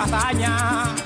hazaña.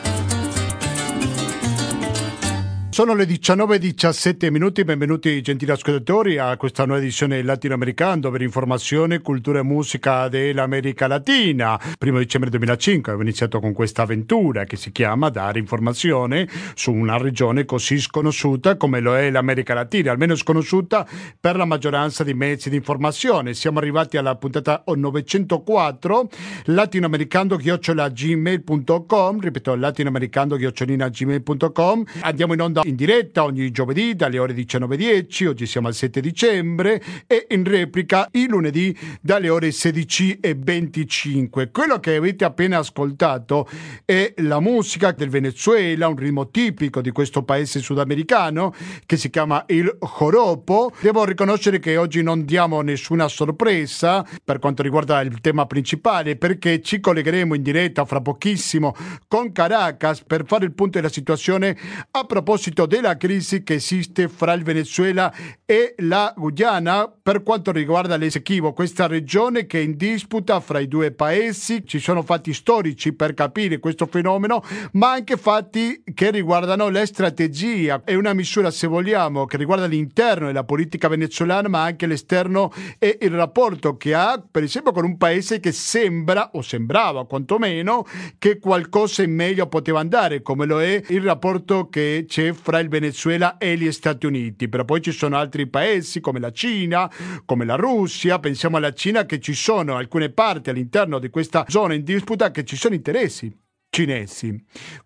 Sono le 19.17 minuti, benvenuti gentili ascoltatori a questa nuova edizione latinoamericana dove informazione, cultura e musica dell'America Latina. Primo dicembre 2005 abbiamo iniziato con questa avventura che si chiama dare informazione su una regione così sconosciuta come lo è l'America Latina, almeno sconosciuta per la maggioranza dei mezzi di informazione. Siamo arrivati alla puntata 904 latinoamericando-gmail.com ripeto latinoamericando-gmail.com andiamo in onda in diretta ogni giovedì dalle ore 19.10, oggi siamo al 7 dicembre, e in replica il lunedì dalle ore 16.25. Quello che avete appena ascoltato è la musica del Venezuela, un ritmo tipico di questo paese sudamericano che si chiama il joropo. Devo riconoscere che oggi non diamo nessuna sorpresa per quanto riguarda il tema principale perché ci collegheremo in diretta fra pochissimo con Caracas per fare il punto della situazione a proposito della crisi che esiste fra il Venezuela e la Guyana per quanto riguarda l'Esequibo, questa regione che è in disputa fra i due paesi. Ci sono fatti storici per capire questo fenomeno, ma anche fatti che riguardano la strategia. È una misura, se vogliamo, che riguarda l'interno della politica venezuelana, ma anche l'esterno e il rapporto che ha, per esempio, con un paese che sembra, o sembrava quantomeno, che qualcosa in meglio poteva andare, come lo è il rapporto che c'è fra il Venezuela e gli Stati Uniti, però poi ci sono altri paesi come la Cina, come la Russia, pensiamo alla Cina che ci sono alcune parti all'interno di questa zona in disputa che ci sono interessi cinesi.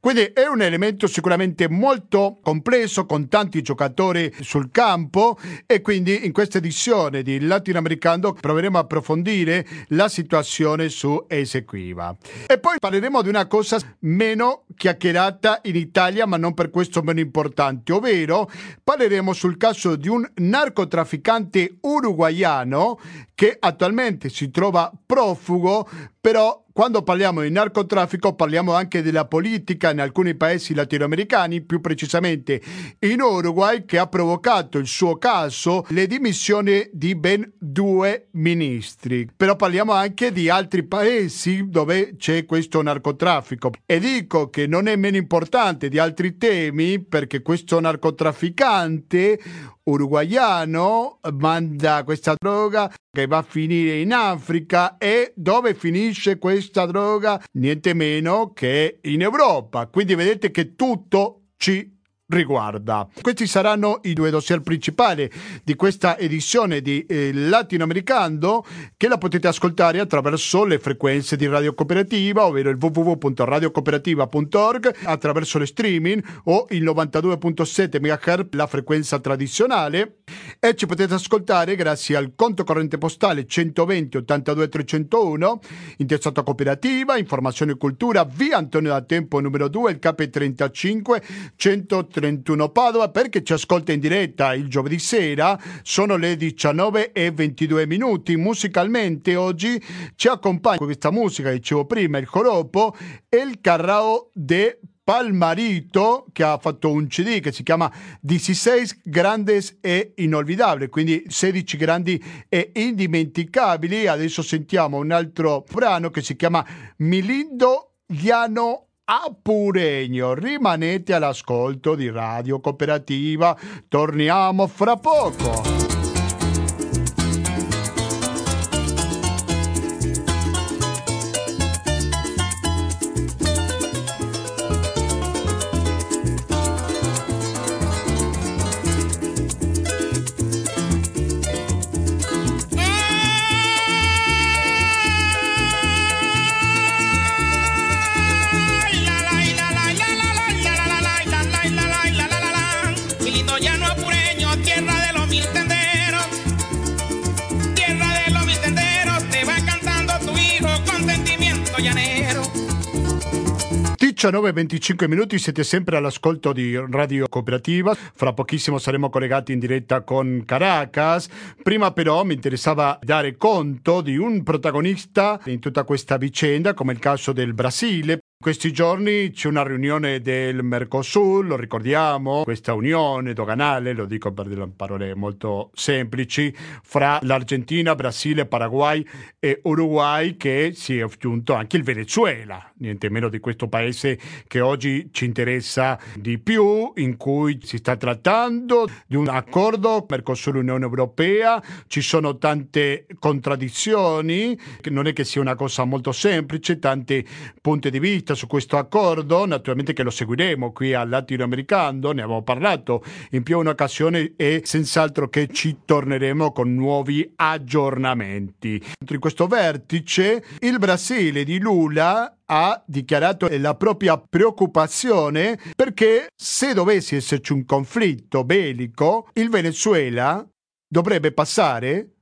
Quindi è un elemento sicuramente molto complesso con tanti giocatori sul campo e quindi in questa edizione di Latinoamericano proveremo a approfondire la situazione su Esequiva. E poi parleremo di una cosa meno chiacchierata in Italia ma non per questo meno importante, ovvero parleremo sul caso di un narcotrafficante uruguaiano che attualmente si trova profugo però quando parliamo di narcotraffico parliamo anche della politica in alcuni paesi latinoamericani, più precisamente in Uruguay, che ha provocato il suo caso le dimissioni di ben due ministri. Però parliamo anche di altri paesi dove c'è questo narcotraffico. E dico che non è meno importante di altri temi perché questo narcotrafficante uruguaiano manda questa droga che va a finire in Africa e dove finisce questa droga? Niente meno che in Europa. Quindi vedete che tutto ci riguarda. Questi saranno i due dossier principali di questa edizione di eh, Latinoamericano che la potete ascoltare attraverso le frequenze di Radio Cooperativa, ovvero il www.radiocooperativa.org, attraverso le streaming o il 92.7 MHz, la frequenza tradizionale e ci potete ascoltare grazie al conto corrente postale 120 82 301 intestato cooperativa, informazione e cultura, via Antonio da Tempo numero 2, il KP35 130 31 Padova perché ci ascolta in diretta il giovedì sera sono le 19 e 22 minuti musicalmente oggi ci accompagna questa musica dicevo prima il joropo e il carrao de Palmarito che ha fatto un CD che si chiama 16 Grandes e Inolvidabili, quindi 16 grandi e indimenticabili. Adesso sentiamo un altro brano che si chiama Milindo Llano Apuregno. Rimanete all'ascolto di Radio Cooperativa. Torniamo fra poco. 19-25 minuti, siete sempre all'ascolto di Radio Cooperativa. Fra pochissimo saremo collegati in diretta con Caracas. Prima però mi interessava dare conto di un protagonista in tutta questa vicenda, come il caso del Brasile. Questi giorni c'è una riunione del Mercosur, lo ricordiamo, questa unione doganale, lo dico per dire parole molto semplici, fra l'Argentina, Brasile, Paraguay e Uruguay che si è aggiunto anche il Venezuela, niente meno di questo paese che oggi ci interessa di più, in cui si sta trattando di un accordo Mercosur-Unione Europea, ci sono tante contraddizioni, non è che sia una cosa molto semplice, tanti punti di vista su questo accordo, naturalmente che lo seguiremo qui al latinoamericano, ne abbiamo parlato in più un'occasione e senz'altro che ci torneremo con nuovi aggiornamenti. In questo vertice il Brasile di Lula ha dichiarato la propria preoccupazione perché se dovesse esserci un conflitto bellico, il Venezuela dovrebbe passare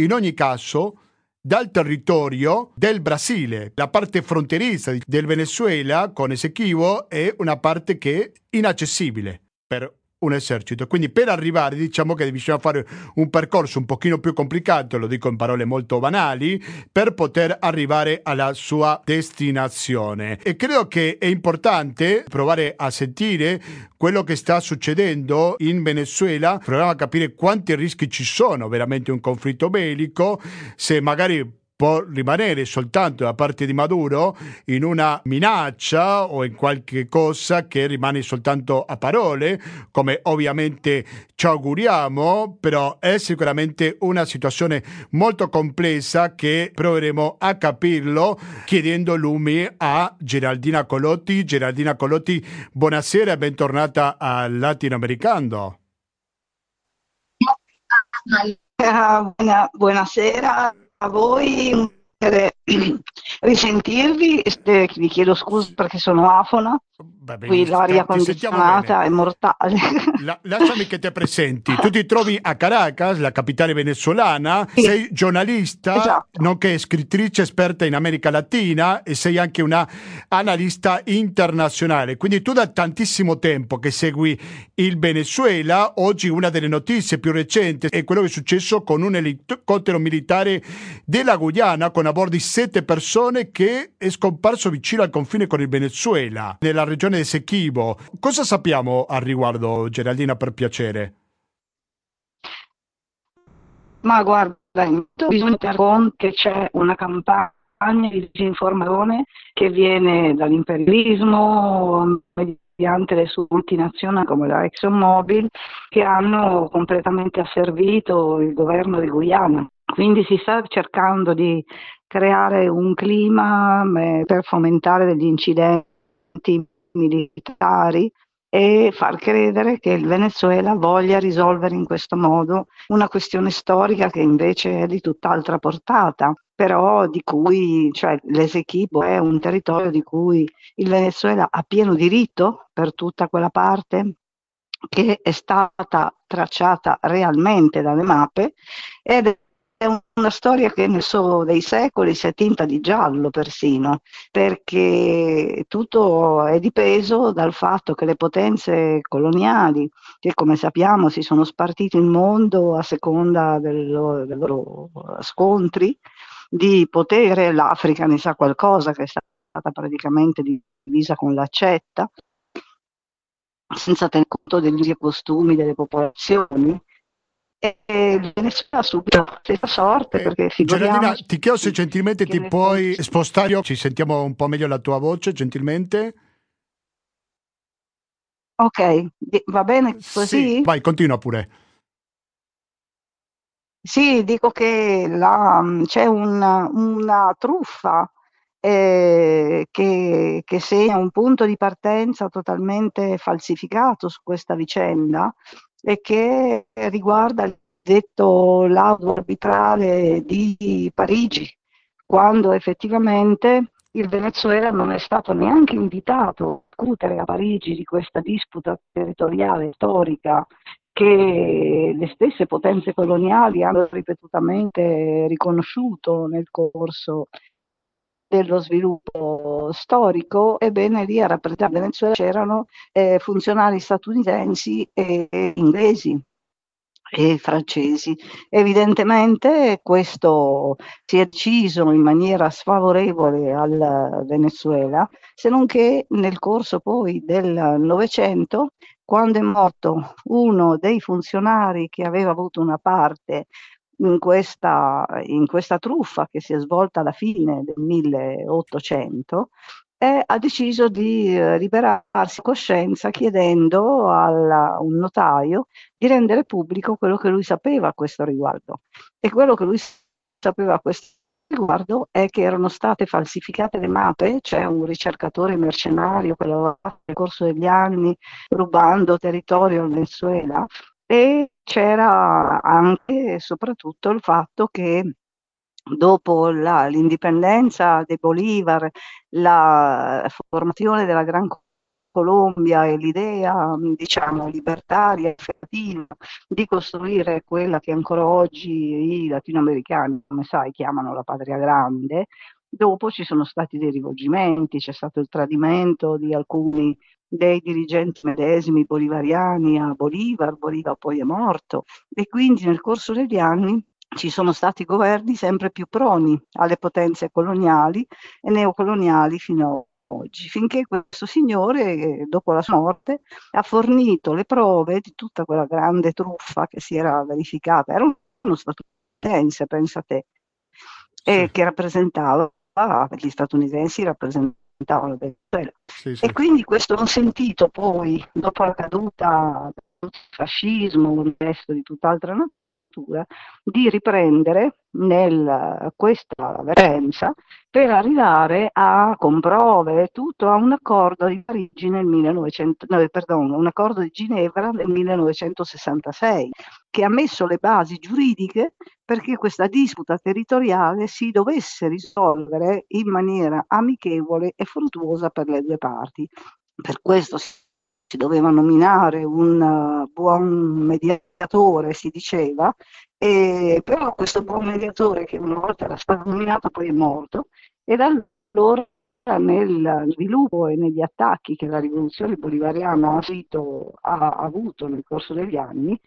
in ogni caso dal territorio del Brasile. La parte fronteriera del Venezuela con Esequibo è una parte che è inaccessibile per un esercito. Quindi per arrivare diciamo che bisogna fare un percorso un pochino più complicato, lo dico in parole molto banali, per poter arrivare alla sua destinazione. E credo che è importante provare a sentire quello che sta succedendo in Venezuela, proviamo a capire quanti rischi ci sono veramente un conflitto bellico, se magari può rimanere soltanto da parte di Maduro in una minaccia o in qualche cosa che rimane soltanto a parole, come ovviamente ci auguriamo, però è sicuramente una situazione molto complessa che proveremo a capirlo chiedendo lumi a Geraldina Colotti. Geraldina Colotti, buonasera e bentornata al Latinoamericano. Uh, buonasera a voi risentirvi, vi chiedo scusa perché sono afona, qui l'aria condizionata è mortale. La, lasciami che ti presenti, tu ti trovi a Caracas, la capitale venezuelana, sì. sei giornalista, esatto. nonché scrittrice esperta in America Latina e sei anche una analista internazionale, quindi tu da tantissimo tempo che segui il Venezuela, oggi una delle notizie più recenti è quello che è successo con un elicottero militare della Guyana con a bordo sette persone che è scomparso vicino al confine con il Venezuela, nella regione di Sechibo. Cosa sappiamo al riguardo, Geraldina, per piacere? Ma guarda, bisogna tener conto che c'è una campagna di disinformazione che viene dall'imperialismo mediante le sue multinazionali come la ExxonMobil che hanno completamente asservito il governo di Guyana. Quindi si sta cercando di creare un clima eh, per fomentare degli incidenti militari e far credere che il Venezuela voglia risolvere in questo modo una questione storica che invece è di tutt'altra portata, però di cui cioè, l'Esequibo è un territorio di cui il Venezuela ha pieno diritto per tutta quella parte che è stata tracciata realmente dalle mappe ed è una storia che nel suo dei secoli si è tinta di giallo persino, perché tutto è dipeso dal fatto che le potenze coloniali, che come sappiamo si sono spartite il mondo a seconda dei loro, dei loro scontri di potere, l'Africa ne sa qualcosa che è stata praticamente divisa con l'accetta, senza tener conto degli costumi delle popolazioni, e ha subito la stessa sorte perché Geraldina, ti chiedo se gentilmente ti puoi spostare, ci sentiamo un po' meglio la tua voce, gentilmente. Ok, va bene così? Sì, vai, continua pure. Sì, dico che la, c'è una, una truffa eh, che, che segna un punto di partenza totalmente falsificato su questa vicenda e che riguarda il detto laudo arbitrale di Parigi, quando effettivamente il Venezuela non è stato neanche invitato a discutere a Parigi di questa disputa territoriale storica che le stesse potenze coloniali hanno ripetutamente riconosciuto nel corso dello sviluppo storico, ebbene lì a rappresentare Venezuela c'erano eh, funzionari statunitensi e inglesi e francesi. Evidentemente questo si è deciso in maniera sfavorevole al Venezuela, se non che nel corso poi del Novecento, quando è morto uno dei funzionari che aveva avuto una parte in questa, in questa truffa che si è svolta alla fine del 1800, e ha deciso di eh, liberarsi coscienza chiedendo a un notaio di rendere pubblico quello che lui sapeva a questo riguardo. E quello che lui sapeva a questo riguardo è che erano state falsificate le mappe, c'è un ricercatore mercenario che l'aveva fatto nel corso degli anni rubando territorio al Venezuela e c'era anche e soprattutto il fatto che dopo la, l'indipendenza di Bolivar, la formazione della Gran Colombia e l'idea, diciamo, libertaria e creativa di costruire quella che ancora oggi i latinoamericani, come sai, chiamano la patria grande, dopo ci sono stati dei rivolgimenti, c'è stato il tradimento di alcuni dei dirigenti medesimi bolivariani a Bolivar, Bolivar poi è morto e quindi nel corso degli anni ci sono stati governi sempre più proni alle potenze coloniali e neocoloniali fino a oggi, finché questo signore, dopo la sua morte, ha fornito le prove di tutta quella grande truffa che si era verificata. Era uno statunitense, pensa te, e che rappresentava, gli statunitensi rappresentavano il Venezuela. Sì, sì. E quindi questo consentito poi, dopo la caduta del fascismo, un resto di tutt'altra natura, legislatura di riprendere nel, questa vertenza per arrivare a, con tutto, a un accordo di Parigi nel 1900, no, perdon, un accordo di Ginevra nel 1966 che ha messo le basi giuridiche perché questa disputa territoriale si dovesse risolvere in maniera amichevole e fruttuosa per le due parti. Per questo si doveva nominare un uh, buon mediatore, si diceva, e, però questo buon mediatore che una volta era stato nominato poi è morto e da allora nel sviluppo e negli attacchi che la rivoluzione bolivariana ha avuto nel corso degli anni,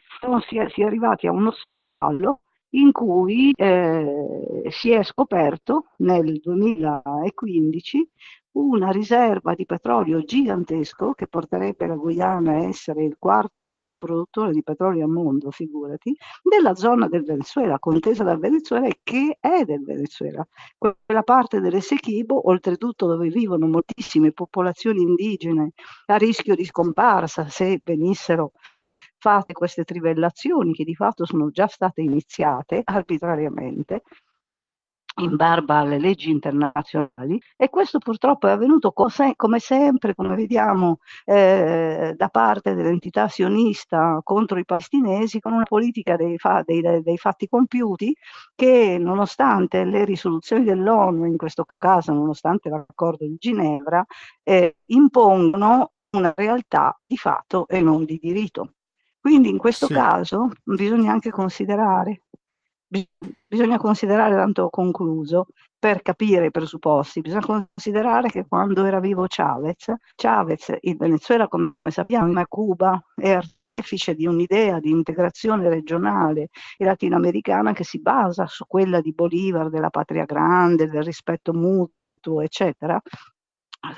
si è, si è arrivati a uno stallo in cui eh, si è scoperto nel 2015 una riserva di petrolio gigantesco che porterebbe la Guyana a essere il quarto produttore di petrolio al mondo, figurati, della zona del Venezuela, contesa dal Venezuela e che è del Venezuela. Quella parte dell'Essequibo, oltretutto dove vivono moltissime popolazioni indigene a rischio di scomparsa se venissero fatte queste trivellazioni che di fatto sono già state iniziate arbitrariamente in barba alle leggi internazionali e questo purtroppo è avvenuto come sempre, come vediamo, eh, da parte dell'entità sionista contro i palestinesi con una politica dei, fa- dei, dei, fatti compiuti che nonostante le risoluzioni dell'ONU, in questo caso nonostante l'accordo di Ginevra, eh, impongono una realtà di fatto e non di diritto. Quindi in questo sì. caso bisogna anche considerare bisogna considerare, tanto concluso, per capire i presupposti, bisogna considerare che quando era vivo Chavez, Chavez, il Venezuela come sappiamo, ma Cuba è artefice di un'idea di integrazione regionale e latinoamericana che si basa su quella di Bolivar, della patria grande, del rispetto mutuo, eccetera,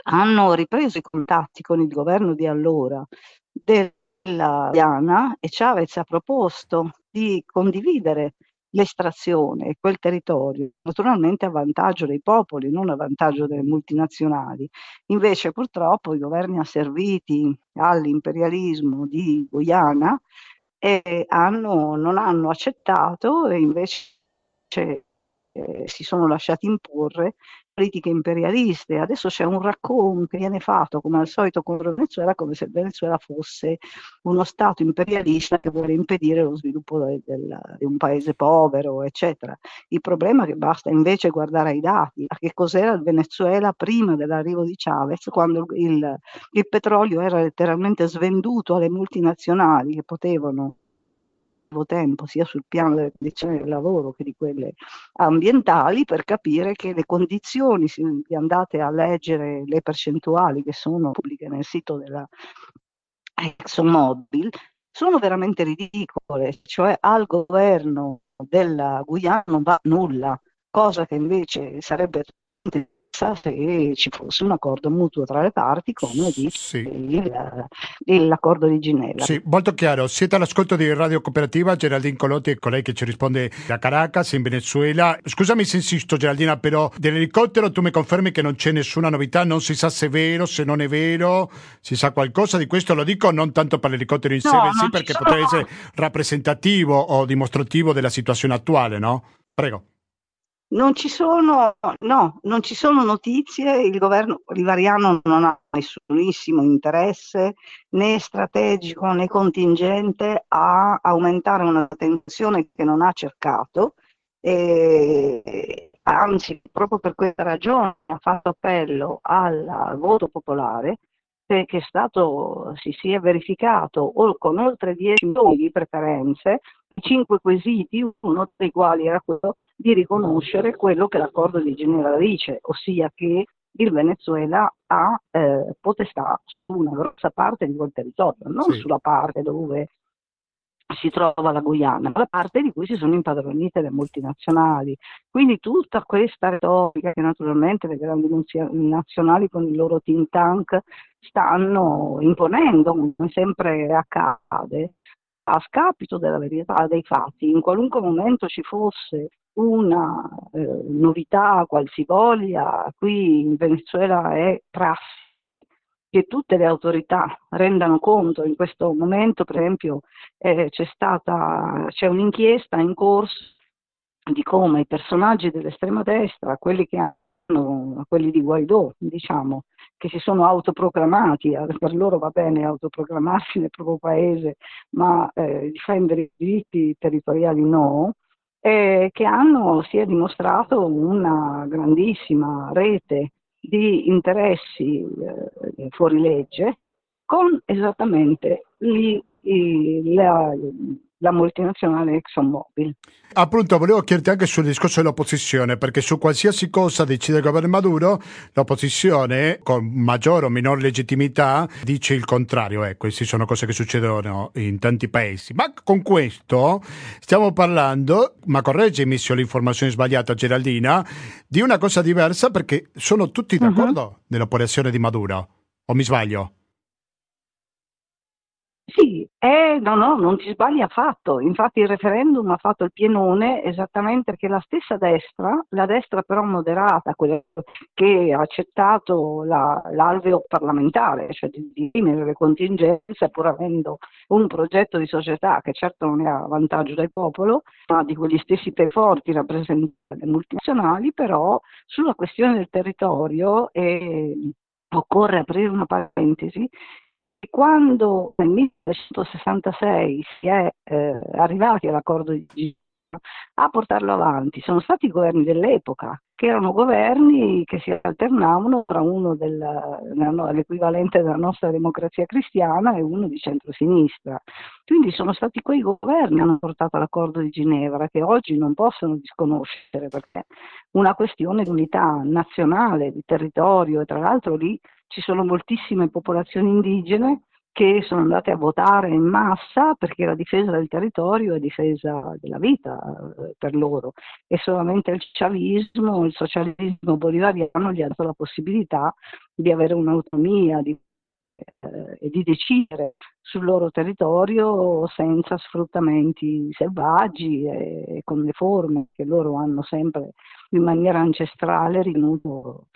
hanno ripreso i contatti con il governo di allora della Diana e Chavez ha proposto di condividere l'estrazione e quel territorio, naturalmente a vantaggio dei popoli, non a vantaggio delle multinazionali. Invece purtroppo i governi asserviti all'imperialismo di Guyana eh, hanno, non hanno accettato e invece eh, si sono lasciati imporre politiche imperialiste. Adesso c'è un racconto che viene fatto, come al solito, con il Venezuela, come se il Venezuela fosse uno Stato imperialista che vuole impedire lo sviluppo di un paese povero, eccetera. Il problema è che basta invece guardare ai dati, a che cos'era il Venezuela prima dell'arrivo di Chavez, quando il, il petrolio era letteralmente svenduto alle multinazionali che potevano tempo sia sul piano delle condizioni del lavoro che di quelle ambientali per capire che le condizioni, se andate a leggere le percentuali che sono pubbliche nel sito della ExxonMobil, sono veramente ridicole, cioè al governo della Guyana non va nulla, cosa che invece sarebbe se ci fosse un accordo mutuo tra le parti come dice sì. il, l'accordo di Ginevra. Sì, molto chiaro. Siete all'ascolto di Radio Cooperativa, Geraldine Colotti è colei che ci risponde da Caracas in Venezuela. Scusami se insisto Geraldina, però dell'elicottero tu mi confermi che non c'è nessuna novità, non si sa se è vero, se non è vero, si sa qualcosa di questo, lo dico non tanto per l'elicottero in sé, no, sì, perché sono... potrebbe essere rappresentativo o dimostrativo della situazione attuale, no? Prego. Non ci sono, no, non ci sono notizie, il governo bolivariano non ha nessunissimo interesse né strategico né contingente a aumentare una tensione che non ha cercato, e, anzi proprio per questa ragione ha fatto appello al voto popolare che è stato, si sia verificato con oltre 10 milioni di preferenze, cinque quesiti, uno dei quali era quello di riconoscere quello che l'accordo di Ginevra dice, ossia che il Venezuela ha eh, potestà su una grossa parte di quel territorio, non sì. sulla parte dove si trova la Guyana, ma la parte di cui si sono impadronite le multinazionali. Quindi tutta questa retorica che naturalmente le grandi nazionali con il loro think tank stanno imponendo, come sempre accade, a scapito della verità dei fatti, in qualunque momento ci fosse una eh, novità qualsivoglia, qui in Venezuela è prassi che tutte le autorità rendano conto. In questo momento, per esempio, eh, c'è, stata, c'è un'inchiesta in corso di come i personaggi dell'estrema destra, quelli che hanno, quelli di Guaidò, diciamo, che si sono autoproclamati, eh, per loro va bene autoproclamarsi nel proprio paese, ma eh, difendere i diritti territoriali no, eh, che hanno, si è dimostrato una grandissima rete di interessi eh, fuori legge con esattamente lì, la, la multinazionale ExxonMobil. Appunto, volevo chiederti anche sul discorso dell'opposizione, perché su qualsiasi cosa decide il governo Maduro, l'opposizione, con maggiore o minore legittimità, dice il contrario. Eh, queste sono cose che succedono in tanti paesi. Ma con questo stiamo parlando, ma correggimi se ho l'informazione sbagliata, Geraldina, di una cosa diversa perché sono tutti mhm. d'accordo uh-huh. nell'operazione di Maduro. O mi sbaglio? Sì, eh, no, no, non ti sbagli affatto. Infatti il referendum ha fatto il pienone esattamente perché la stessa destra, la destra però moderata, quella che ha accettato la, l'alveo parlamentare, cioè di dirimere le contingenze pur avendo un progetto di società che certo non è a vantaggio del popolo, ma di quegli stessi forti rappresentanti multinazionali, però sulla questione del territorio eh, occorre aprire una parentesi quando nel 1966 si è eh, arrivati all'accordo di Ginevra, a portarlo avanti sono stati i governi dell'epoca, che erano governi che si alternavano tra uno dell'equivalente della nostra democrazia cristiana e uno di centrosinistra. Quindi sono stati quei governi che hanno portato all'accordo di Ginevra, che oggi non possono disconoscere, perché una questione di unità nazionale, di territorio, e tra l'altro lì ci sono moltissime popolazioni indigene che sono andate a votare in massa perché la difesa del territorio è difesa della vita eh, per loro. E solamente il chavismo, il socialismo bolivariano gli ha dato la possibilità di avere un'autonomia di, eh, e di decidere sul loro territorio senza sfruttamenti selvaggi e, e con le forme che loro hanno sempre in maniera ancestrale ritenuto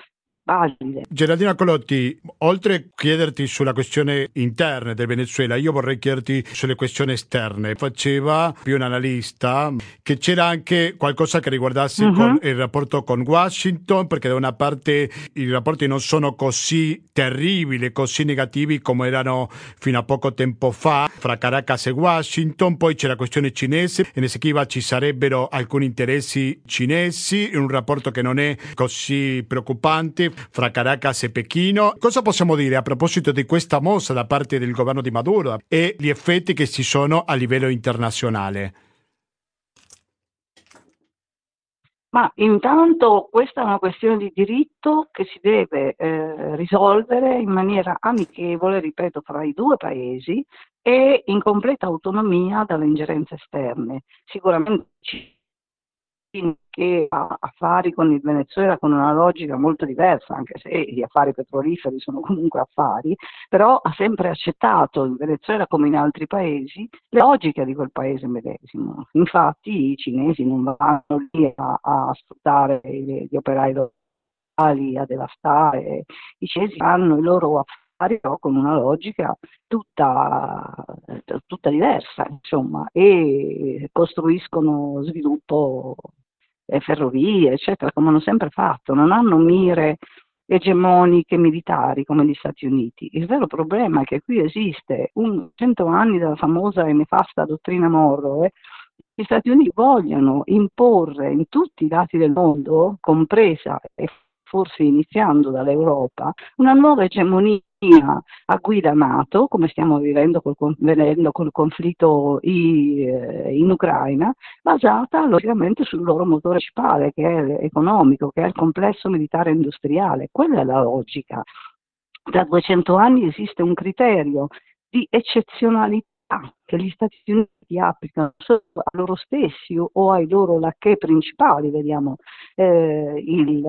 valide. Geraldina Colotti, oltre a chiederti sulla questione interna del Venezuela, io vorrei chiederti sulle questioni esterne. Faceva più un analista che c'era anche qualcosa che riguardasse uh-huh. con il rapporto con Washington, perché da una parte i rapporti non sono così terribili, così negativi come erano fino a poco tempo fa fra Caracas e Washington, poi c'è la questione cinese, in Esequiba ci sarebbero alcuni interessi cinesi, un rapporto che non è così preoccupante fra Caracas e Pechino. Cosa possiamo dire a proposito di questa mossa da parte del governo di Maduro e gli effetti che ci sono a livello internazionale? Ma intanto questa è una questione di diritto che si deve eh, risolvere in maniera amichevole, ripeto, fra i due paesi e in completa autonomia dalle ingerenze esterne. Sicuramente ci che ha affari con il Venezuela con una logica molto diversa, anche se gli affari petroliferi sono comunque affari, però ha sempre accettato in Venezuela come in altri paesi le logiche di quel paese medesimo. Infatti i cinesi non vanno lì a, a sfruttare gli, operai locali, a devastare, i cinesi hanno i loro affari però con una logica tutta, tutta diversa, insomma, e costruiscono sviluppo ferrovie, eccetera, come hanno sempre fatto, non hanno mire egemoniche militari come gli Stati Uniti. Il vero problema è che qui esiste un cento anni della famosa e nefasta dottrina Monroe, gli Stati Uniti vogliono imporre in tutti i lati del mondo, compresa e forse iniziando dall'Europa, una nuova egemonia a guida NATO, come stiamo vivendo col, vedendo col conflitto eh, in Ucraina, basata logicamente sul loro motore principale, che è economico, che è il complesso militare industriale. Quella è la logica. Da 200 anni esiste un criterio di eccezionalità che gli Stati Uniti applicano solo a loro stessi o ai loro lacchè principali, vediamo eh, il,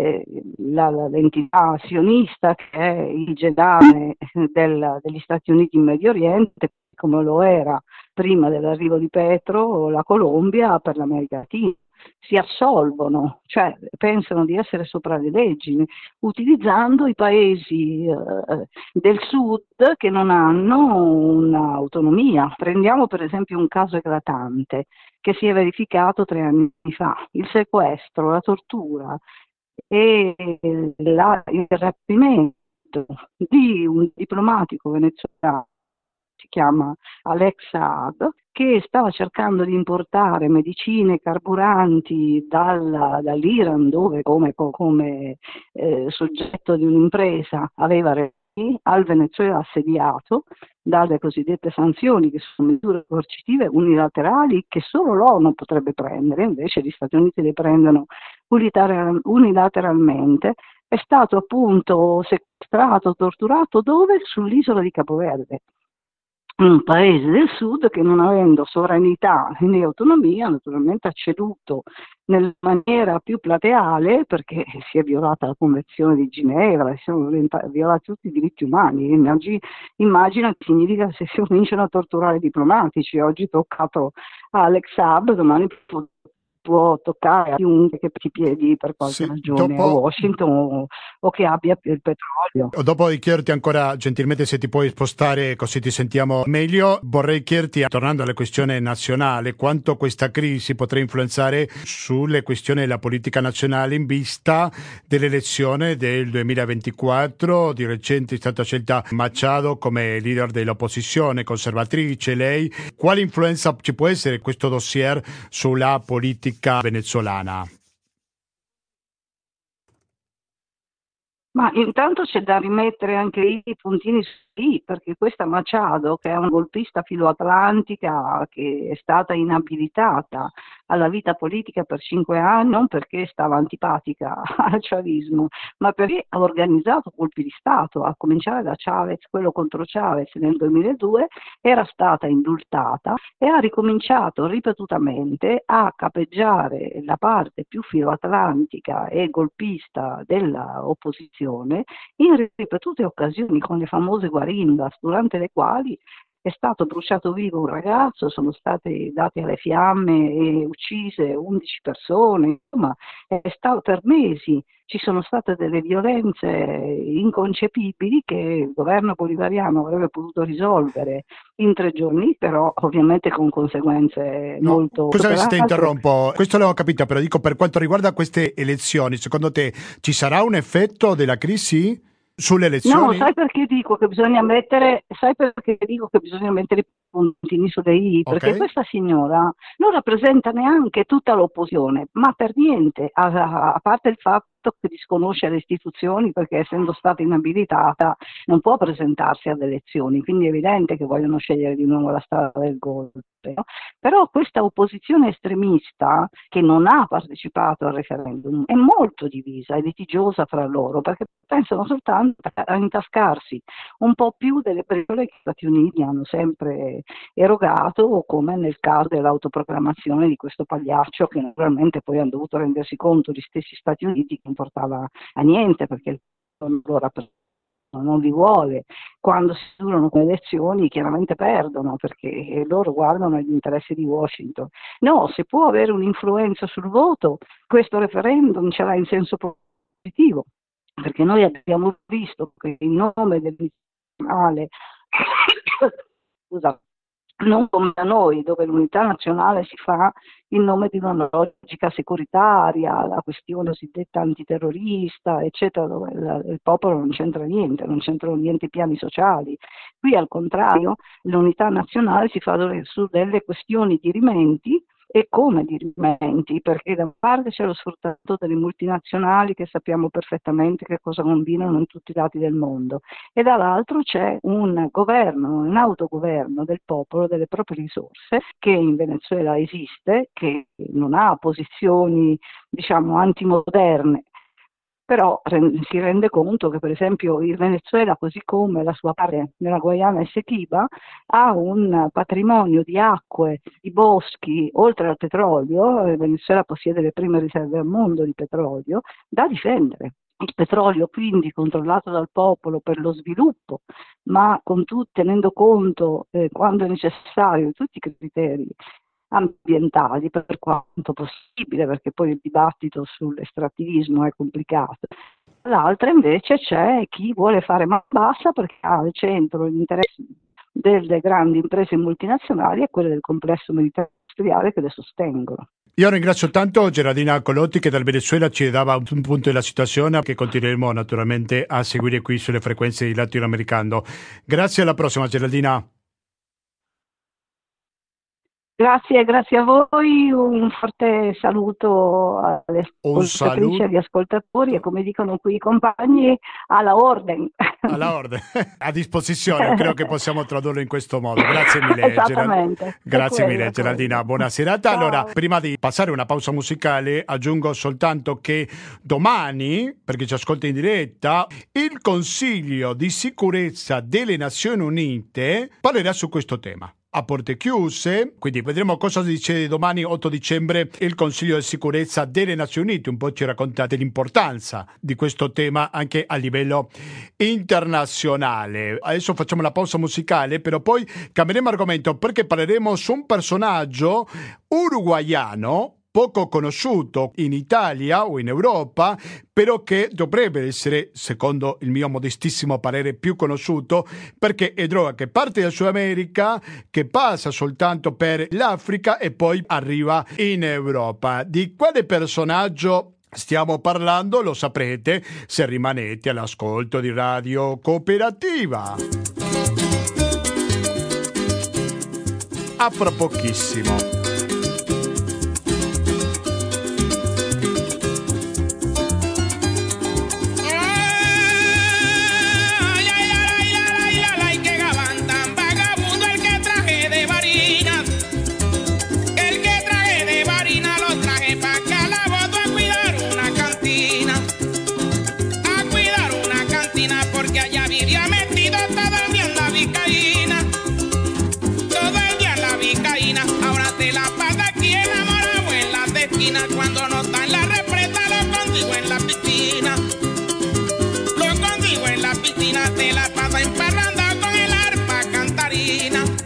eh, l'entità sionista che è il Gedane del, degli Stati Uniti in Medio Oriente, come lo era prima dell'arrivo di Petro la Colombia per l'America Latina si assolvono, cioè pensano di essere sopra le leggi, utilizzando i paesi eh, del sud che non hanno un'autonomia. Prendiamo per esempio un caso eclatante che si è verificato tre anni fa, il sequestro, la tortura e la, il rapimento di un diplomatico venezuelano si chiama Alex Saab, che stava cercando di importare medicine e carburanti dal, dall'Iran, dove come, come eh, soggetto di un'impresa aveva al Venezuela assediato dalle cosiddette sanzioni, che sono misure coercitive unilaterali che solo l'ONU potrebbe prendere, invece gli Stati Uniti le prendono unilateralmente, è stato appunto sequestrato, torturato dove? Sull'isola di Capoverde un paese del sud che non avendo sovranità né autonomia naturalmente ha ceduto nella maniera più plateale perché si è violata la Convenzione di Ginevra, si sono violati tutti i diritti umani, immagina, immagina che significa se si cominciano a torturare i diplomatici, oggi toccato a Alex Saab, domani può toccare a chiunque che i piedi per qualche sì, ragione dopo... a Washington o, o, che abbia il petrolio. Dopo di chiederti ancora gentilmente se ti puoi spostare così ti sentiamo meglio, vorrei chiederti, tornando alla questione nazionale, quanto questa crisi potrà influenzare sulle questioni della politica nazionale in vista dell'elezione del 2024. Di recente è stata scelta Machado come leader dell'opposizione conservatrice. Lei, quale influenza ci può essere questo dossier sulla politica? Politica venezolana? Ma intanto c'è da rimettere anche i puntini sì, perché questa Machado, che è una golpista filoatlantica che è stata inabilitata alla vita politica per cinque anni, non perché stava antipatica al chavismo, ma perché ha organizzato colpi di Stato, a cominciare da Chavez, quello contro Chavez nel 2002, era stata indultata e ha ricominciato ripetutamente a capeggiare la parte più filoatlantica e golpista dell'opposizione in ripetute occasioni con le famose guerre Marindas, durante le quali è stato bruciato vivo un ragazzo, sono state date alle fiamme e uccise 11 persone, insomma stato, per mesi ci sono state delle violenze inconcepibili che il governo bolivariano avrebbe potuto risolvere in tre giorni, però ovviamente con conseguenze no, molto... Se ti interrompo, questo l'avevo capito, però dico per quanto riguarda queste elezioni, secondo te ci sarà un effetto della crisi? Sulle elezioni? No, sai perché dico che bisogna mettere, sai perché dico che bisogna mettere i puntini sulle i? Perché Ok. questa signora non rappresenta neanche tutta l'opposizione, ma per niente, a, a parte il fatto che disconosce le istituzioni perché essendo stata inabilitata non può presentarsi ad elezioni, quindi è evidente che vogliono scegliere di nuovo la strada del golpe. no? Però questa opposizione estremista che non ha partecipato al referendum è molto divisa e litigiosa fra loro perché pensano soltanto a intascarsi un po' più delle persone che gli Stati Uniti hanno sempre erogato, come nel caso dell'autoproclamazione di questo pagliaccio che naturalmente poi hanno dovuto rendersi conto gli stessi Stati Uniti che non portava a niente perché non lo rappresentava non li vuole, quando si durano le elezioni chiaramente perdono perché loro guardano agli interessi di Washington. No, se può avere un'influenza sul voto, questo referendum ce l'ha in senso positivo, perché noi abbiamo visto che in nome del nazionale, scusa, non come da noi, dove l'unità nazionale si fa in nome di una logica securitaria, la questione cosiddetta antiterrorista, eccetera, dove il, il popolo non c'entra niente, non c'entrano niente i piani sociali. Qui al contrario l'unità nazionale si fa su delle questioni dirimenti e come dirimenti, perché da una parte c'è lo sfruttamento delle multinazionali che sappiamo perfettamente che cosa combinano in tutti i lati del mondo e dall'altro c'è un governo, un autogoverno del popolo, delle proprie risorse che in Venezuela esiste, che non ha posizioni diciamo antimoderne però si rende conto che per esempio il Venezuela, così come la sua parte nella Guayana Essequiba, ha un patrimonio di acque, di boschi, oltre al petrolio, il Venezuela possiede le prime riserve al mondo di petrolio, da difendere. Il petrolio quindi controllato dal popolo per lo sviluppo, ma con tu, tenendo conto eh, quando è necessario tutti i criteri ambientali per quanto possibile, perché poi il dibattito sull'estrattivismo è complicato. L'altra invece c'è chi vuole fare man bassa perché ha al centro gli interessi delle grandi imprese multinazionali e quelle del complesso militare industriale che le sostengono. Io ringrazio tanto Gerardina Colotti che dal Venezuela ci dava un punto della situazione che continueremo naturalmente a seguire qui sulle frequenze di latinoamericano. Grazie alla prossima Gerardina. Grazie, grazie a voi, un forte saluto alle ascoltatrici e agli ascoltatori e come dicono qui i compagni, alla orden. Alla orden, a disposizione, credo che possiamo tradurlo in questo modo. Grazie mille. Gerard... Grazie quello, mille Geraldina, buona serata. Allora, prima di passare una pausa musicale, aggiungo soltanto che domani, perché ci ascolta in diretta, il Consiglio di sicurezza delle Nazioni Unite parlerà su questo tema a porte chiuse, quindi vedremo cosa dice domani 8 dicembre il Consiglio di sicurezza delle Nazioni Unite, un po' ci raccontate l'importanza di questo tema anche a livello internazionale. Adesso facciamo la pausa musicale, però poi cambieremo argomento perché parleremo su un personaggio uruguaiano poco conosciuto in Italia o in Europa, però che dovrebbe essere, secondo il mio modestissimo parere, più conosciuto perché è droga che parte da Sud America, che passa soltanto per l'Africa e poi arriva in Europa. Di quale personaggio Stiamo parlando, lo saprete se rimanete all'ascolto di Radio Cooperativa. A fra pochissimo.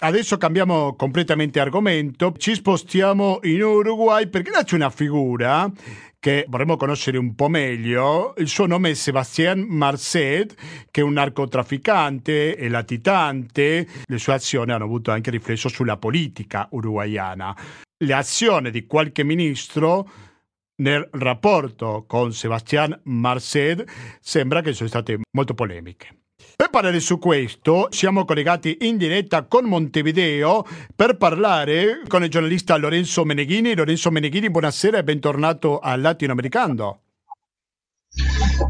Adesso cambiamo completamente argomento, ci spostiamo in Uruguay perché là c'è una figura che vorremmo conoscere un po' meglio. Il suo nome è Sebastián Marcet, che è un narcotrafficante e latitante. Le sue azioni hanno avuto anche riflesso sulla politica uruguayana. Le azioni di qualche ministro nel rapporto con Sebastian Marcet sembra che sono state molto polemiche. Per parlare su questo siamo collegati in diretta con Montevideo per parlare con il giornalista Lorenzo Meneghini. Lorenzo Meneghini, buonasera e bentornato al Latinoamericano.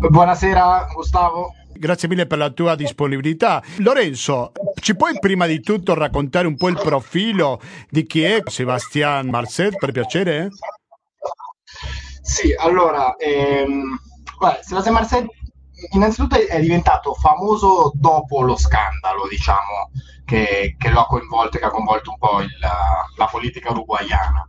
Buonasera Gustavo. Grazie mille per la tua disponibilità. Lorenzo, ci puoi prima di tutto raccontare un po' il profilo di chi è Sebastian Marcet, per piacere? Sì, allora, ehm, guarda, Sebastian Marcet innanzitutto è diventato famoso dopo lo scandalo, diciamo, che, che lo ha coinvolto, che ha coinvolto un po' il, la politica uruguayana.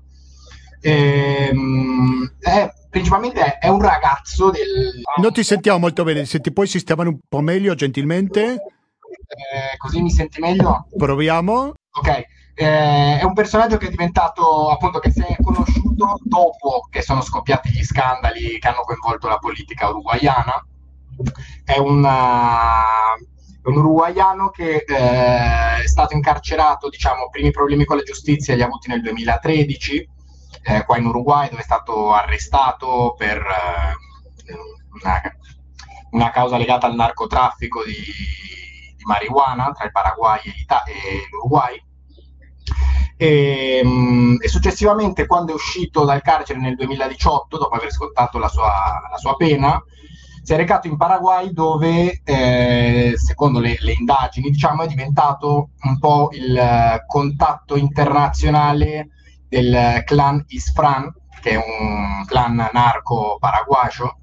Ehm, è, principalmente è un ragazzo del... Non ti sentiamo molto bene, se ti puoi sistemare un po' meglio gentilmente. Eh, così mi senti meglio? Proviamo. Ok, eh, è un personaggio che è diventato, appunto, che si è conosciuto dopo che sono scoppiati gli scandali che hanno coinvolto la politica uruguayana. È una, un uruguaiano che eh, è stato incarcerato, diciamo, primi problemi con la giustizia li ha avuti nel 2013 eh, qua in Uruguay dove è stato arrestato per eh, una, una, causa legata al narcotraffico di, di marijuana tra il Paraguay e, e l'Uruguay. E, mm, e, successivamente quando è uscito dal carcere nel 2018 dopo aver scontato la sua, la sua pena si è recato in Paraguay dove eh, secondo le, le, indagini diciamo è diventato un po' il eh, contatto internazionale del clan Isfran, che è un clan narco paraguayo,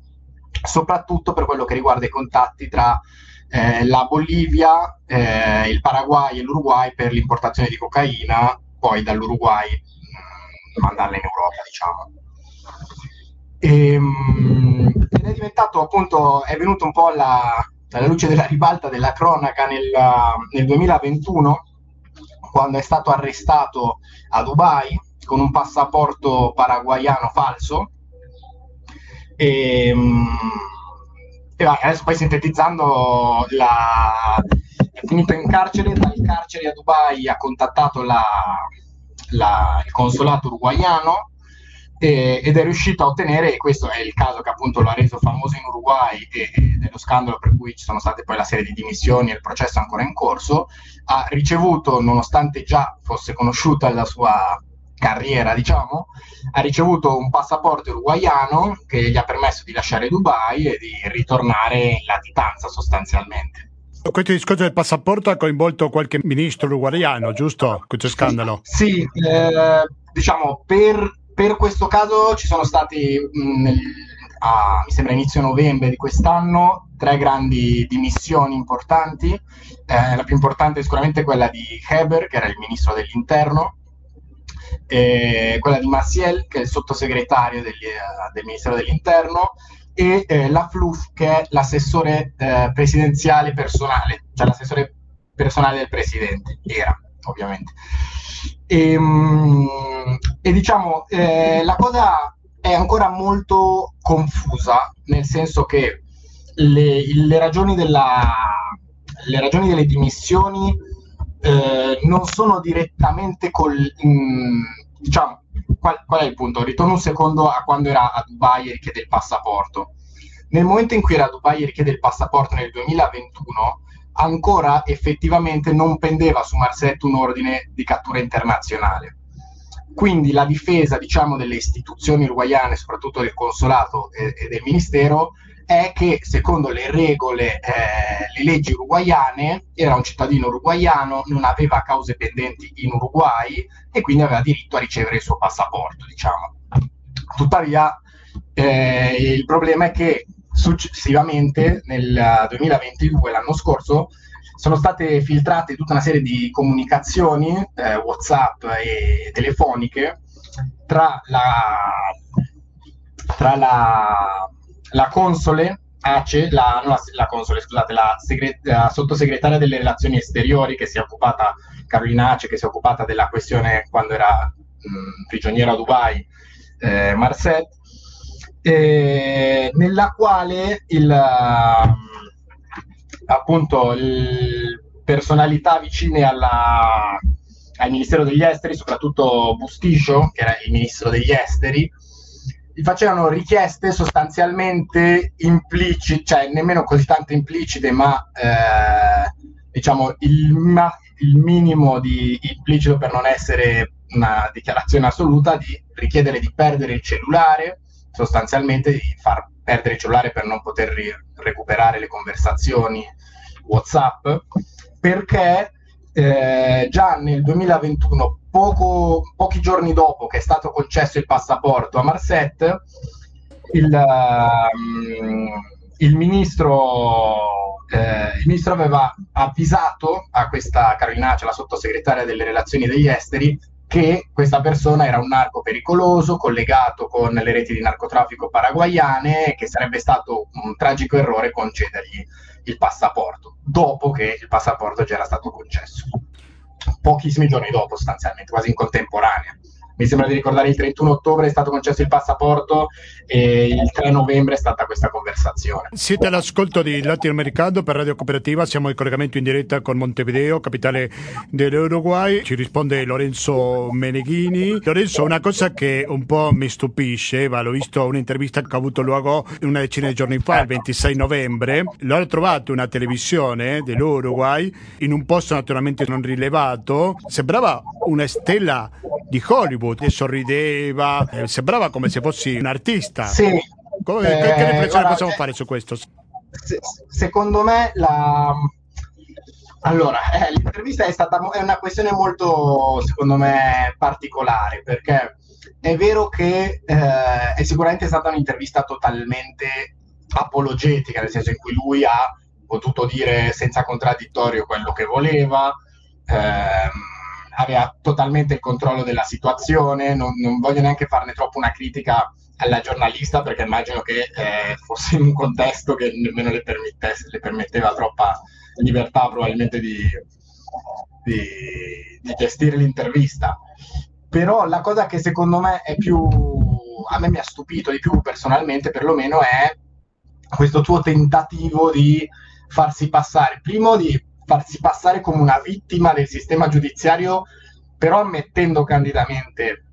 soprattutto per quello che riguarda i contatti tra eh, la Bolivia, eh, il Paraguay e l'Uruguay per l'importazione di cocaina, poi dall'Uruguay mm, mandarla in Europa, diciamo. E, ehm, mh, diventato appunto, è venuto un po' alla, alla luce della ribalta della cronaca nel, nel 2021, quando è stato arrestato a Dubai con un passaporto paraguayano falso. E, mm, e vai, adesso poi sintetizzando, la, è finito in carcere, dal carcere a Dubai ha contattato la, la, il consolato uruguaiano ed è riuscito a ottenere, e questo è il caso che appunto lo ha reso famoso in Uruguay ed è lo scandalo per cui ci sono state poi la serie di dimissioni e il processo ancora in corso, ha ricevuto, nonostante già fosse conosciuta la sua carriera, diciamo, ha ricevuto un passaporto uruguaiano che gli ha permesso di lasciare Dubai e di ritornare in latitanza sostanzialmente. Questo discorso del passaporto ha coinvolto qualche ministro uruguaiano, giusto? Questo scandalo? Sì, eh, diciamo, per, per, questo caso ci sono stati, mh, nel, a, mi sembra inizio novembre di quest'anno, tre grandi dimissioni importanti. Eh, la più importante è sicuramente quella di Heber, che era il ministro dell'interno, eh, quella di Maciel, che è il sottosegretario degli, uh, del Ministero dell'Interno, e eh, la FLUF, che è l'assessore eh, presidenziale personale, cioè l'assessore personale del presidente, era ovviamente. E, um, e diciamo, eh, la cosa è ancora molto confusa, nel senso che le, le, ragioni, della, le ragioni delle dimissioni eh, non sono direttamente col... Mh, mm, diciamo, qual, qual, è il punto? Ritorno un secondo a quando era a Dubai e richiede il passaporto. Nel momento in cui era a Dubai e richiede il passaporto nel 2021, ancora effettivamente non pendeva su Marsetto un ordine di cattura internazionale. Quindi la difesa, diciamo, delle istituzioni uruguayane, soprattutto del consolato e, e del ministero, è che secondo le regole, eh, le leggi uruguaiane, era un cittadino uruguaiano, non aveva cause pendenti in Uruguay e quindi aveva diritto a ricevere il suo passaporto, diciamo. Tuttavia, eh, il problema è che successivamente, nel 2022, l'anno scorso, sono state filtrate tutta una serie di comunicazioni, eh, WhatsApp e telefoniche, tra la, tra la la console ACE, la, la, la console, scusate, la, segre, la, sottosegretaria delle relazioni esteriori che si è occupata, Carolina Ace, che si è occupata della questione quando era mh, prigioniera a Dubai, eh, Marset, eh, nella quale il, appunto, il personalità vicine alla, al Ministero degli Esteri, soprattutto Busticcio, che era il Ministro degli Esteri, gli facevano richieste sostanzialmente implicite, cioè nemmeno così tanto implicite, ma eh, diciamo il, ma, il minimo di implicito per non essere una dichiarazione assoluta di richiedere di perdere il cellulare, sostanzialmente di far perdere il cellulare per non poter ri- recuperare le conversazioni WhatsApp, perché eh, già nel 2021, poco, pochi giorni dopo che è stato concesso il passaporto a Marset, il, um, il, ministro, eh, il ministro aveva avvisato a questa Carolinaccia, la sottosegretaria delle relazioni degli esteri, che questa persona era un narco pericoloso, collegato con le reti di narcotraffico paraguayane e che sarebbe stato un tragico errore concedergli il passaporto, dopo che il passaporto già era stato concesso. Pochissimi giorni dopo, sostanzialmente, quasi in contemporanea mi sembra di ricordare il 31 ottobre è stato concesso il passaporto e il 3 novembre è stata questa conversazione. Siete all'ascolto di Latinoamericano per Radio Cooperativa, siamo in collegamento in diretta con Montevideo, capitale dell'Uruguay. Ci risponde Lorenzo Meneghini. Lorenzo, una cosa che un po' mi stupisce, va, l'ho visto un'intervista che ha avuto luogo una decina di giorni fa, il 26 novembre, l'ho trovato una televisione dell'Uruguay in un posto naturalmente non rilevato, sembrava una stella di Hollywood e sorrideva, eh, sembrava come se fossi un artista. Sì. Come, eh, che riflessione guarda, possiamo eh, fare su questo? Se, secondo me la... Allora, eh, l'intervista è stata è una questione molto, secondo me, particolare, perché è vero che eh, è sicuramente stata un'intervista totalmente apologetica, nel senso in cui lui ha potuto dire senza contraddittorio quello che voleva, ehm, aveva totalmente il controllo della situazione, non, non, voglio neanche farne troppo una critica alla giornalista perché immagino che eh, fosse in un contesto che nemmeno le, le permetteva troppa libertà probabilmente di, di, di, gestire l'intervista. Però la cosa che secondo me è più, a me mi ha stupito di più personalmente perlomeno è questo tuo tentativo di farsi passare, primo di farsi passare come una vittima del sistema giudiziario, però ammettendo candidamente,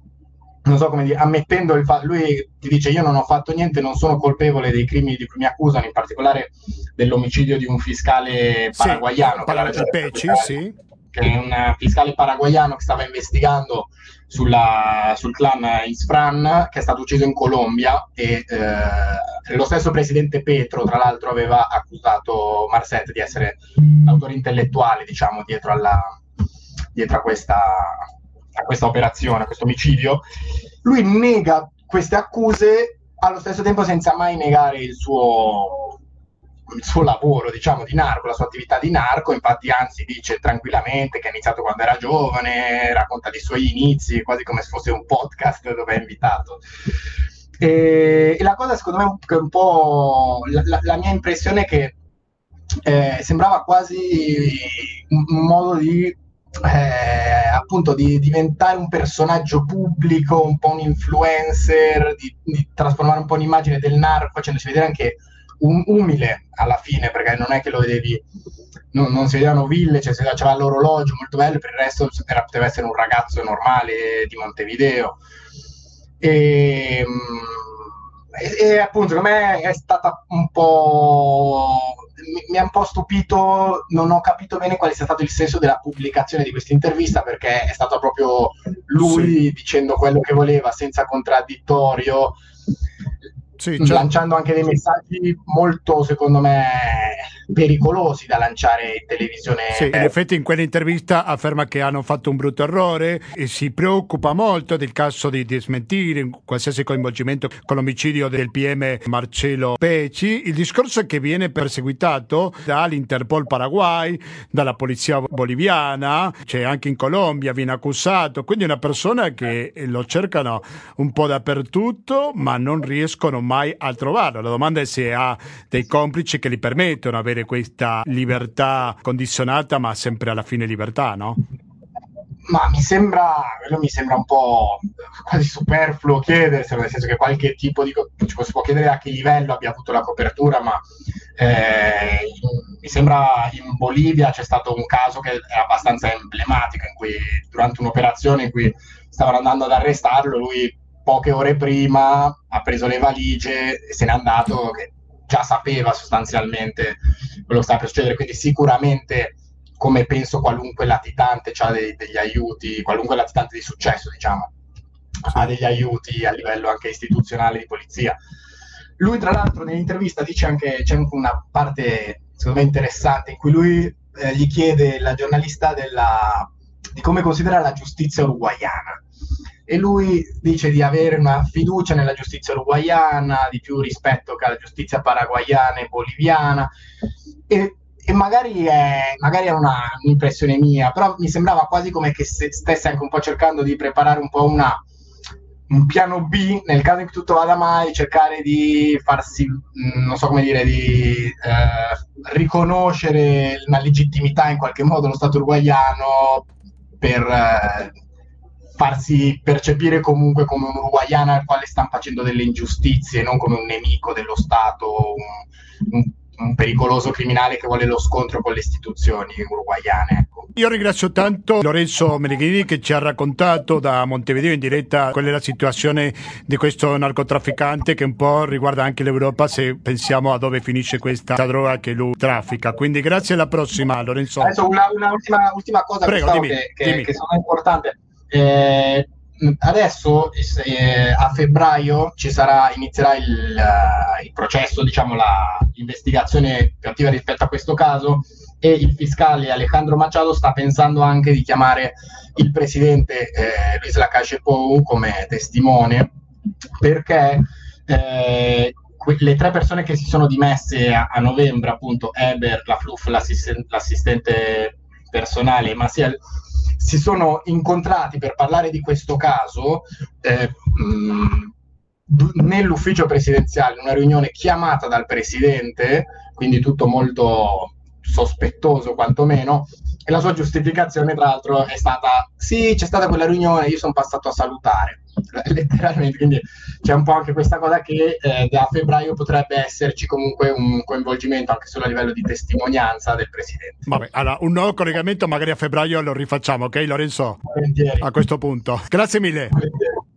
non so come dire, ammettendo il fatto, lui ti dice io non ho fatto niente, non sono colpevole dei crimini di cui mi accusano, in particolare dell'omicidio di un fiscale paraguayano. Sì, Peci, sì che è un fiscale paraguayano che stava investigando sulla, sul clan Isfran che è stato ucciso in Colombia e eh, lo stesso presidente Petro tra l'altro aveva accusato Marset di essere l'autore intellettuale diciamo dietro, alla, dietro a, questa, a questa operazione, a questo omicidio. Lui nega queste accuse allo stesso tempo senza mai negare il suo il suo lavoro, diciamo, di narco, la sua attività di narco, infatti anzi dice tranquillamente che ha iniziato quando era giovane, racconta dei suoi inizi, quasi come se fosse un podcast dove è invitato. E, e la cosa secondo me è un po' la, la, mia impressione è che eh, sembrava quasi un, modo di eh, appunto di diventare un personaggio pubblico, un po' un influencer, di, di trasformare un po' l'immagine del narco, facendosi vedere anche um, umile alla fine, perché non è che lo vedevi, non, non si vedevano ville, cioè, c'era l'orologio molto bello, per il resto era, poteva essere un ragazzo normale di Montevideo. E, e, e appunto, secondo me è stata un po' mi, mi, ha un po' stupito, non ho capito bene quale sia stato il senso della pubblicazione di questa intervista perché è stato proprio lui sì. dicendo quello che voleva senza contraddittorio sì, certo. lanciando anche dei messaggi molto, secondo me, pericolosi da lanciare in televisione. Sì, in effetti in quell'intervista afferma che hanno fatto un brutto errore e si preoccupa molto del caso di, di smentire qualsiasi coinvolgimento con l'omicidio del PM Marcello Peci. Il discorso è che viene perseguitato dall'Interpol Paraguay, dalla polizia boliviana, c'è anche in Colombia, viene accusato, quindi è una persona che lo cercano un po' dappertutto, ma non riescono mai a trovarlo. La domanda è se ha dei complici che gli permettono di avere questa libertà condizionata, ma sempre alla fine libertà, no? Ma mi sembra, mi sembra un po' quasi superfluo chiederselo, nel senso che qualche tipo di... Cioè, si può chiedere a che livello abbia avuto la copertura, ma eh, mi sembra in Bolivia c'è stato un caso che è abbastanza emblematico, in cui durante un'operazione in cui stavano andando ad arrestarlo, lui poche ore prima ha preso le valigie e se n'è andato, che già sapeva sostanzialmente quello che stava per succedere, quindi sicuramente come penso qualunque latitante ha dei, degli aiuti, qualunque latitante di successo, diciamo, ha degli aiuti a livello anche istituzionale di polizia. Lui, tra l'altro, nell'intervista dice anche, c'è anche una parte, secondo me, interessante in cui lui eh, gli chiede, la giornalista, della, di come considera la giustizia uruguayana. E lui dice di avere una fiducia nella giustizia uruguayana, di più rispetto che alla giustizia paraguayana e boliviana. E e magari è, magari è una, un'impressione mia, però mi sembrava quasi come che stesse anche un po' cercando di preparare un po' una, un piano B nel caso in cui tutto vada male, cercare di farsi, mm, non so come dire, di eh, riconoscere una legittimità in qualche modo dello Stato uruguayano per eh, farsi percepire comunque come un uruguayano al quale stanno facendo delle ingiustizie, non come un nemico dello Stato, un, un un pericoloso criminale che vuole lo scontro con le istituzioni uruguayane. Ecco. Io ringrazio tanto Lorenzo Meneghini che ci ha raccontato da Montevideo in diretta qual è la situazione di questo narcotrafficante che un po' riguarda anche l'Europa se pensiamo a dove finisce questa droga che lui traffica. Quindi grazie alla prossima Lorenzo. Adesso una, una ultima, ultima, cosa Prego, dimmi, che, che, dimmi. che sono importante. Eh, adesso eh, a febbraio ci sarà, inizierà il, uh, il processo, diciamo l'investigazione più attiva rispetto a questo caso e il fiscale Alejandro Machado sta pensando anche di chiamare il presidente eh, Luis Lacache Pou come testimone perché eh, le tre persone che si sono dimesse a, a novembre, appunto Eber, la Fluff, l'assistente, l'assistente personale, Maciel, si sono incontrati per parlare di questo caso eh, nell'ufficio presidenziale, in una riunione chiamata dal presidente, quindi tutto molto sospettoso quantomeno, e la sua giustificazione tra l'altro è stata sì, c'è stata quella riunione, io sono passato a salutare. letteralmente, quindi c'è un po' anche questa cosa che eh, da febbraio potrebbe esserci comunque un coinvolgimento anche solo a livello di testimonianza del Presidente. Vabbè, allora un nuovo collegamento magari a febbraio lo rifacciamo, ok Lorenzo? Volentieri. A questo punto. Grazie mille. Volentieri.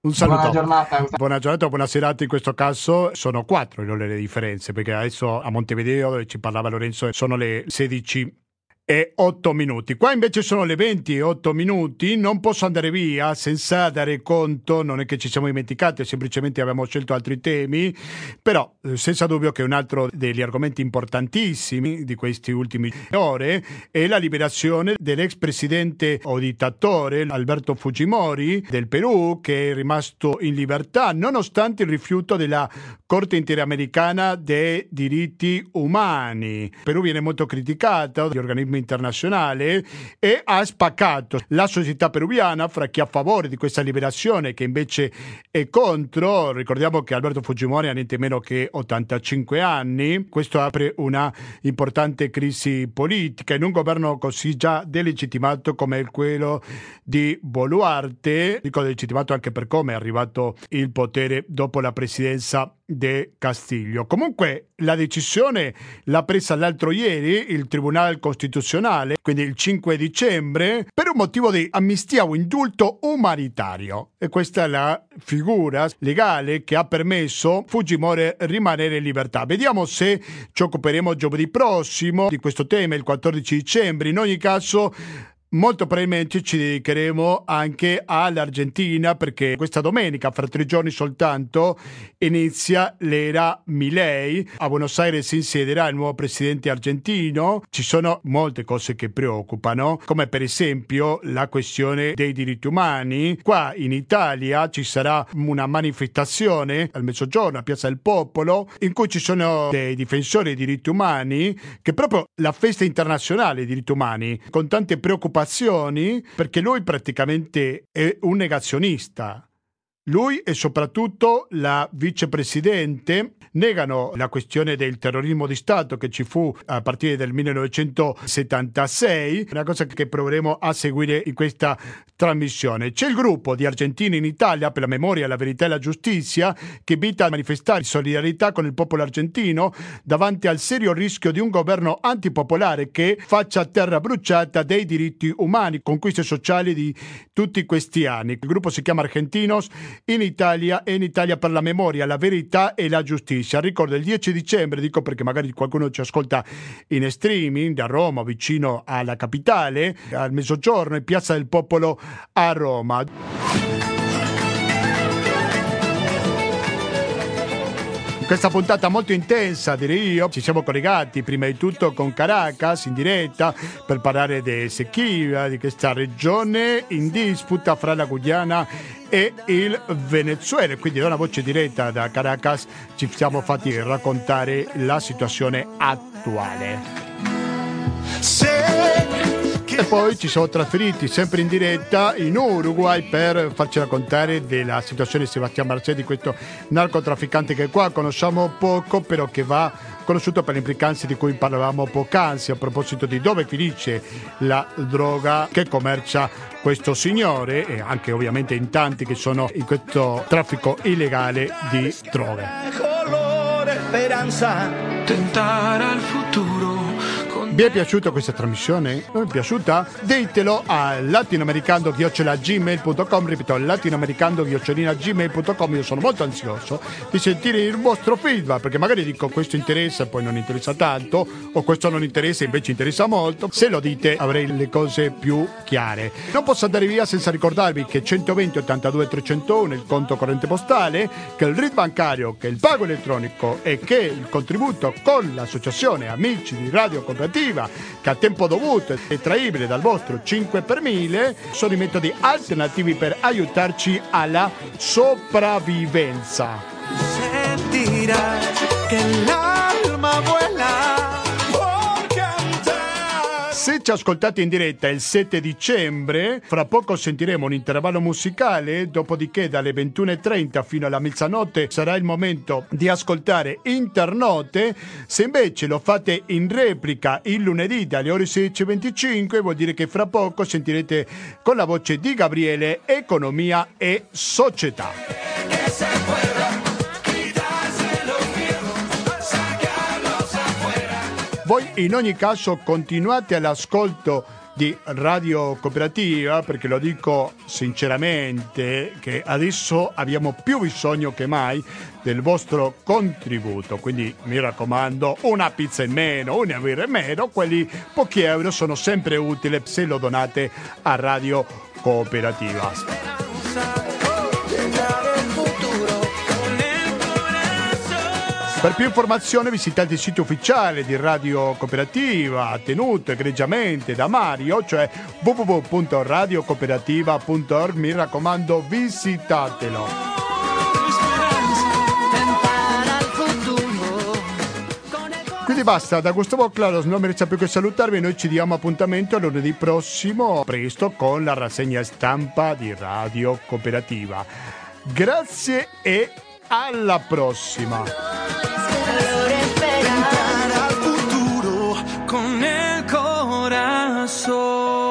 Un saluto. Buona giornata. Buona giornata, buona serata. In questo caso sono quattro le differenze, perché adesso a Montevideo, dove ci parlava Lorenzo, sono le 16 e 8 minuti. Qua invece sono le 20 e 8 minuti, non posso andare via senza dare conto, non è che ci siamo dimenticati, semplicemente abbiamo scelto altri temi, però eh, senza dubbio che un altro degli argomenti importantissimi di questi ultimi ore è la liberazione dell'ex presidente o dittatore Alberto Fujimori del Perù che è rimasto in libertà nonostante il rifiuto della Corte Interamericana dei diritti umani. Il Perù viene molto criticato dagli organismi internazionale e ha spaccato la società peruviana fra chi è a favore di questa liberazione che invece è contro. Ricordiamo che Alberto Fujimori ha niente meno che 85 anni. Questo apre una importante crisi politica in un governo così già delegittimato come quello di Boluarte. Dico delegittimato anche per come è arrivato il potere dopo la presidenza De Castiglio. Comunque la decisione l'ha presa l'altro ieri il Tribunale Costituzionale, quindi il 5 dicembre, per un motivo di amnistia o indulto umanitario. E questa è la figura legale che ha permesso Fujimori rimanere in libertà. Vediamo se ci occuperemo giovedì prossimo di questo tema, il 14 dicembre. In ogni caso Molto probabilmente ci dedicheremo anche all'Argentina perché questa domenica, fra tre giorni soltanto, inizia l'era Milei. A Buenos Aires si insiederà il nuovo presidente argentino. Ci sono molte cose che preoccupano, come per esempio la questione dei diritti umani. Qua in Italia ci sarà una manifestazione al mezzogiorno a Piazza del Popolo in cui ci sono dei difensori dei diritti umani che proprio la festa internazionale dei diritti umani con tante preoccupazioni preoccupazioni perché lui praticamente è un negazionista. Lui e soprattutto la vicepresidente negano la questione del terrorismo di Stato che ci fu a partire dal 1976, una cosa che proveremo a seguire in questa trasmissione. C'è il gruppo di argentini in Italia per la memoria, la verità e la giustizia che invita a manifestare solidarietà con il popolo argentino davanti al serio rischio di un governo antipopolare che faccia terra bruciata dei diritti umani, conquiste sociali di tutti questi anni. Il gruppo si chiama Argentinos in Italia e in Italia per la memoria, la verità e la giustizia. Ricordo il 10 dicembre, dico perché magari qualcuno ci ascolta in streaming da Roma, vicino alla capitale, al mezzogiorno in Piazza del Popolo a Roma. Questa puntata molto intensa, direi io, ci siamo collegati prima di tutto con Caracas in diretta per parlare di Sequia, di questa regione in disputa fra la Guyana e il Venezuela. Quindi da una voce diretta da Caracas ci siamo fatti raccontare la situazione attuale. E poi ci siamo trasferiti sempre in diretta in Uruguay per farci raccontare della situazione di Sebastián Marcelli, questo narcotrafficante che qua conosciamo poco, però che va conosciuto per le implicanze di cui parlavamo poc'anzi a proposito di dove finisce la droga che commercia questo signore e anche ovviamente in tanti che sono in questo traffico illegale di droghe. Tentare al futuro vi è piaciuta questa trasmissione? Non è piaciuta? Ditelo a latinoamericando-gmail.com ripeto latinoamericando-gmail.com io sono molto ansioso di sentire il vostro feedback perché magari dico questo interessa e poi non interessa tanto o questo non interessa e invece interessa molto se lo dite avrei le cose più chiare non posso andare via senza ricordarvi che 120 82 301 è il conto corrente postale che il RID bancario che il pago elettronico e che il contributo con l'associazione amici di radio cooperativa produttiva che a tempo dovuto è traibile dal vostro 5 per 1000 sono i metodi alternativi per aiutarci alla sopravvivenza. Sentirai che l'alma se ci ascoltate in diretta il 7 dicembre, fra poco sentiremo un intervallo musicale, dopodiché dalle 21.30 fino alla mezzanotte sarà il momento di ascoltare Internote. Se invece lo fate in replica il lunedì dalle ore 16.25, vuol dire che fra poco sentirete con la voce di Gabriele Economia e Società. Voi in ogni caso continuate all'ascolto di Radio Cooperativa perché lo dico sinceramente che adesso abbiamo più bisogno che mai del vostro contributo. Quindi mi raccomando una pizza in meno una birra in meno quelli pochi euro sono sempre utili se lo donate a Radio Cooperativa Per più informazioni visitate il sito ufficiale di Radio Cooperativa, tenuto egregiamente da Mario, cioè www.radiocooperativa.org. Mi raccomando, visitatelo. Quindi basta, da Gustavo Claros non mi resta più che salutarvi, noi ci diamo appuntamento lunedì prossimo, presto con la rassegna stampa di Radio Cooperativa. Grazie e alla prossima! al futuro con el corazón.